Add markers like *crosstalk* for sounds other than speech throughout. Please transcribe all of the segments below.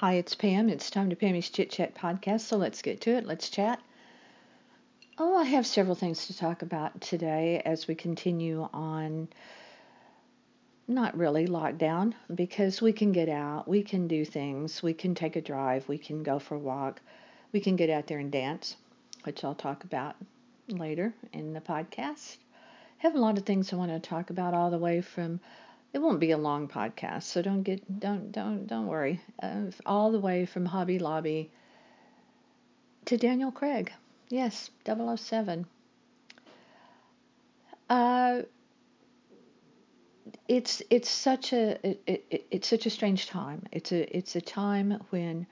Hi, it's Pam. It's time to Pammy's Chit Chat podcast, so let's get to it. Let's chat. Oh, I have several things to talk about today as we continue on. Not really lockdown because we can get out, we can do things, we can take a drive, we can go for a walk, we can get out there and dance, which I'll talk about later in the podcast. I have a lot of things I want to talk about all the way from it won't be a long podcast, so don't get don't don't don't worry. Uh, all the way from Hobby Lobby to Daniel Craig. Yes, 007. Uh, it's it's such a it, it, it's such a strange time. It's a it's a time when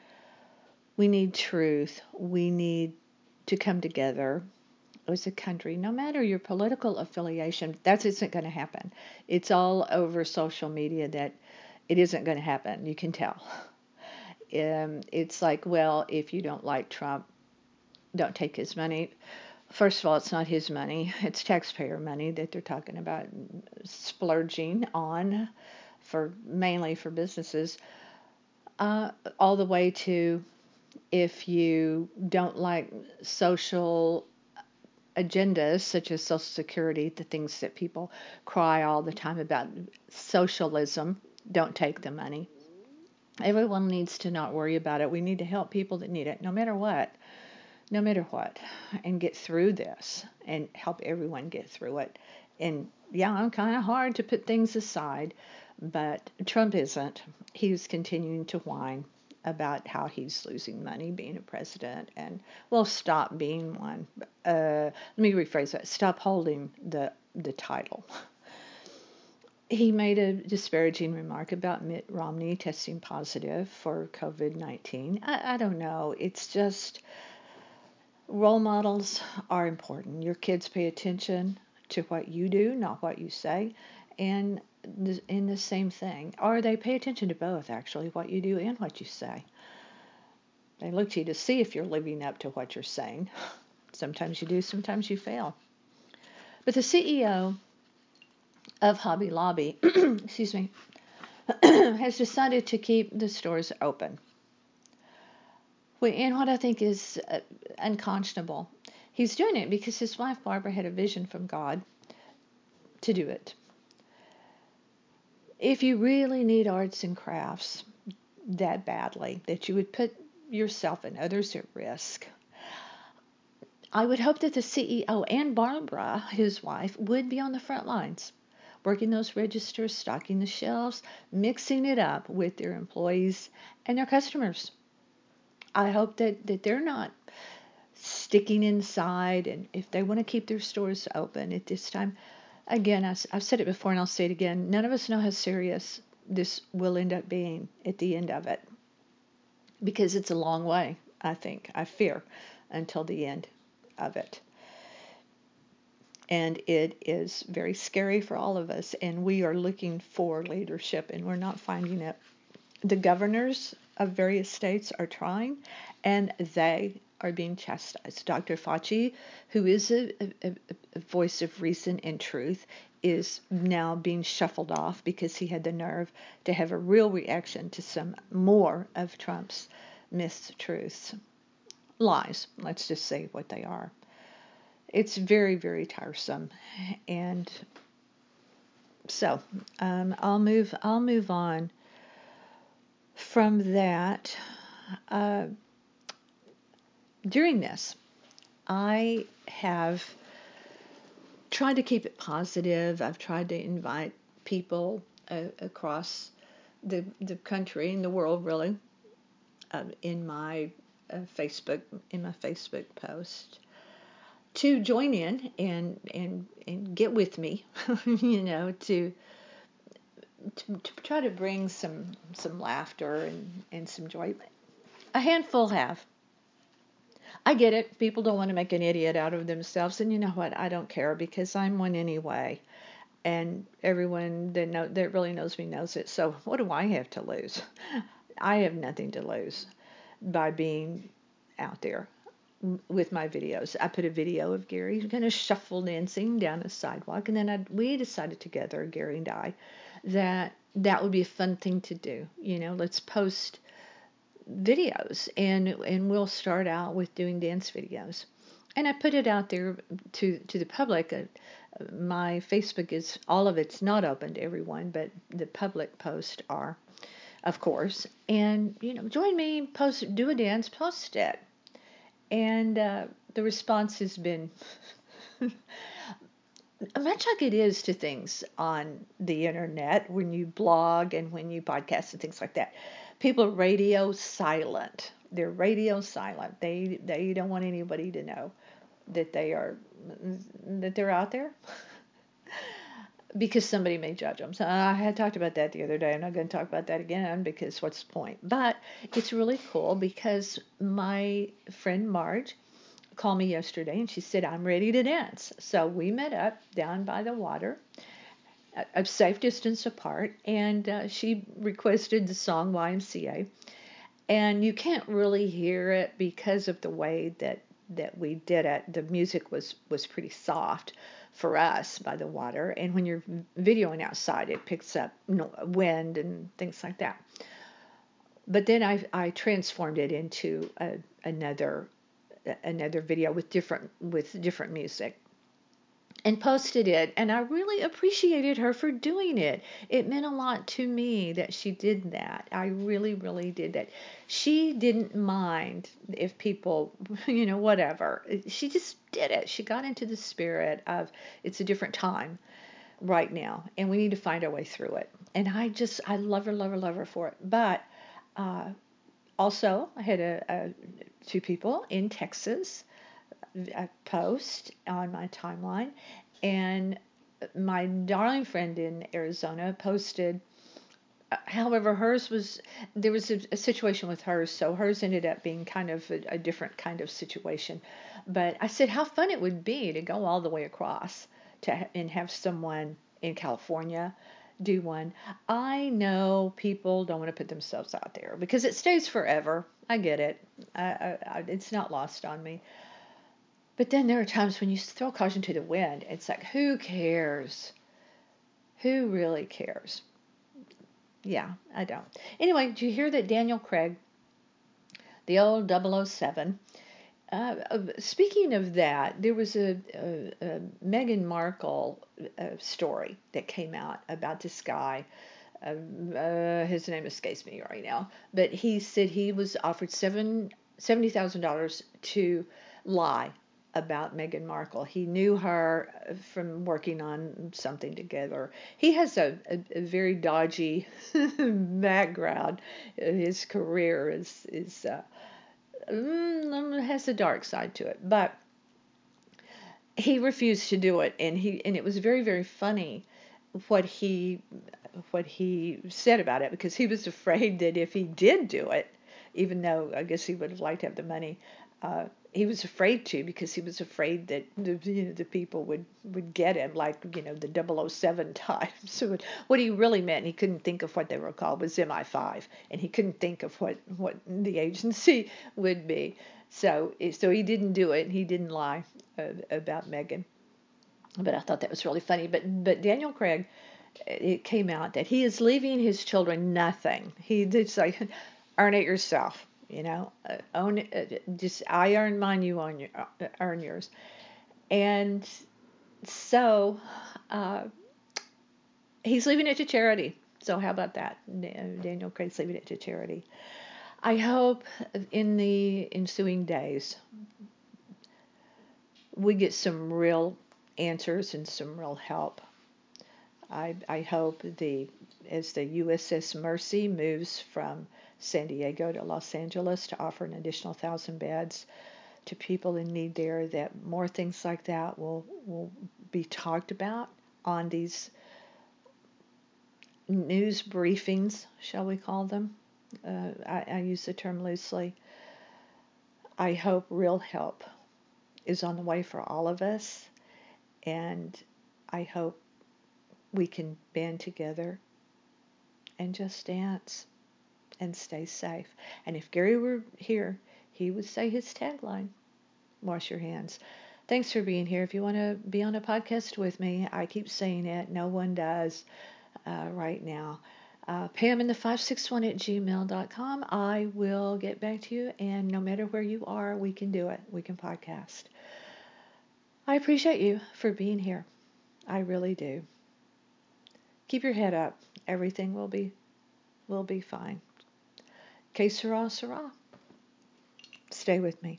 we need truth. We need to come together as a country, no matter your political affiliation, that isn't going to happen. It's all over social media that it isn't going to happen. You can tell. Um, it's like, well, if you don't like Trump, don't take his money. First of all, it's not his money, *laughs* it's taxpayer money that they're talking about splurging on for mainly for businesses. Uh, all the way to if you don't like social agendas such as Social Security, the things that people cry all the time about socialism, don't take the money. Everyone needs to not worry about it. We need to help people that need it, no matter what, no matter what, and get through this and help everyone get through it. And yeah, I'm kind of hard to put things aside, but Trump isn't. He's continuing to whine about how he's losing money being a president and well stop being one uh, let me rephrase that stop holding the the title he made a disparaging remark about Mitt Romney testing positive for COVID 19. I, I, don't know. It's just role models are important. Your kids pay attention to what you do, not what you say. And in the same thing, or they pay attention to both actually, what you do and what you say. They look to you to see if you're living up to what you're saying. *laughs* Sometimes you do, sometimes you fail. But the CEO of Hobby Lobby, *clears throat* excuse me, *clears throat* has decided to keep the stores open. And what I think is uh, unconscionable, he's doing it because his wife Barbara had a vision from God to do it if you really need arts and crafts that badly that you would put yourself and others at risk, I would hope that the CEO and Barbara, his wife, would be on the front lines, working those registers, stocking the shelves, mixing it up with their employees and their customers. I hope that, that they're not sticking inside and if they want to keep their stores open at this time, again, I've said it before and I'll say it again. None of us know how serious this will end up being at the end of it because it's a long way, I think, I fear, until the end of it. And it is very scary for all of us, and we are looking for leadership, and we're not finding it. The governors of various states are trying, and they are being chastised. Dr. Fauci, who is a, a, a, voice of reason and truth, is now being shuffled off because he had the nerve to have a real reaction to some more of Trump's mistruths. Lies, let's just say what they are. It's very, very tiresome. And so um, I'll move I'll move on from that. Uh, during this, I have tried to keep it positive. I've tried to invite people uh, across the the country and the world, really, uh, in my uh, Facebook in my Facebook post to join in and and and get with me, *laughs* you know, to, to to try to bring some some laughter and and some joy. A handful have. I get it. People don't want to make an idiot out of themselves, and you know what? I don't care because I'm one anyway, and everyone that know that really knows me knows it. So what do I have to lose? I have nothing to lose by being out there with my videos. I put a video of Gary kind of shuffle dancing down a sidewalk, and then I, we decided together, Gary and I, that that would be a fun thing to do. You know, let's post videos, and and we'll start out with doing dance videos, and I put it out there to to the public. Uh, my Facebook is all of it's not open to everyone, but the public posts are, of course. And you know, join me, post, do a dance, post it, and uh, the response has been *laughs* much like it is to things on the internet when you blog and when you podcast and things like that. People are radio silent. They're radio silent. They they don't want anybody to know that they are that they're out there *laughs* because somebody may judge them. So I had talked about that the other day. I'm not going to talk about that again because what's the point? But it's really cool because my friend Marge called me yesterday and she said, I'm ready to dance. So we met up down by the water, a safe distance apart, and uh, she requested the song YMCA. And you can't really hear it because of the way that, that we did it. The music was, was pretty soft for us by the water. And when you're videoing outside, it picks up wind and things like that. But then I, I transformed it into a, another another video with different with different music and posted it and I really appreciated her for doing it. It meant a lot to me that she did that. I really really did that. She didn't mind if people, *laughs* you know, whatever. She just did it. She got into the spirit of it's a different time right now and we need to find our way through it. And I just I love her love her love her for it. But uh also, I had a, a two people in Texas a post on my timeline, and my darling friend in Arizona posted. Uh, however, hers was there was a, a, situation with hers, so hers ended up being kind of a, a different kind of situation. But I said how fun it would be to go all the way across to and have someone in California do one. I know people don't want to put themselves out there because it stays forever. I get it. I, I, it's not lost on me. But then there are times when you throw caution to the wind. It's like, who cares? Who really cares? Yeah, I don't. Anyway, did you hear that Daniel Craig, the old 007, uh, speaking of that, there was a, a, a Meghan Markle uh, story that came out about this guy. Uh, uh, his name escapes me right now, but he said he was offered seven seventy thousand dollars to lie about Meghan Markle. He knew her from working on something together. He has a, a, a very dodgy *laughs* background. His career is is uh, mm, has a dark side to it, but he refused to do it, and he and it was very very funny what he what he said about it because he was afraid that if he did do it, even though I guess he would have liked to have the money, uh, he was afraid to because he was afraid that the you know, the people would would get him like you know the 007 *laughs* times. So what he really meant, he couldn't think of what they were called, was MI5, and he couldn't think of what what the agency *laughs* would be. So so he didn't do it. He didn't lie uh, about Meghan. But I thought that was really funny. But but Daniel Craig, it came out that he is leaving his children nothing. He did say, earn it yourself you know, uh, own uh, just I earn mine, you your, uh, earn yours, and so uh, he's leaving it to charity. So how about that? Daniel Craig's leaving it to charity. I hope in the ensuing days we get some real answers and some real help. I, I hope the as the USS Mercy moves from San Diego to Los Angeles to offer an additional thousand beds to people in need there. That more things like that will will be talked about on these news briefings, shall we call them? Uh, I, I use the term loosely. I hope real help is on the way for all of us, and I hope we can band together and just dance and stay safe. And if Gary were here, he would say his tagline wash your hands. Thanks for being here. If you want to be on a podcast with me, I keep saying it, no one does uh, right now. Uh, Pam in the 561 at gmail.com. I will get back to you, and no matter where you are, we can do it. We can podcast. I appreciate you for being here. I really do. Keep your head up. Everything will be will be fine. Que sera, sera. Stay with me.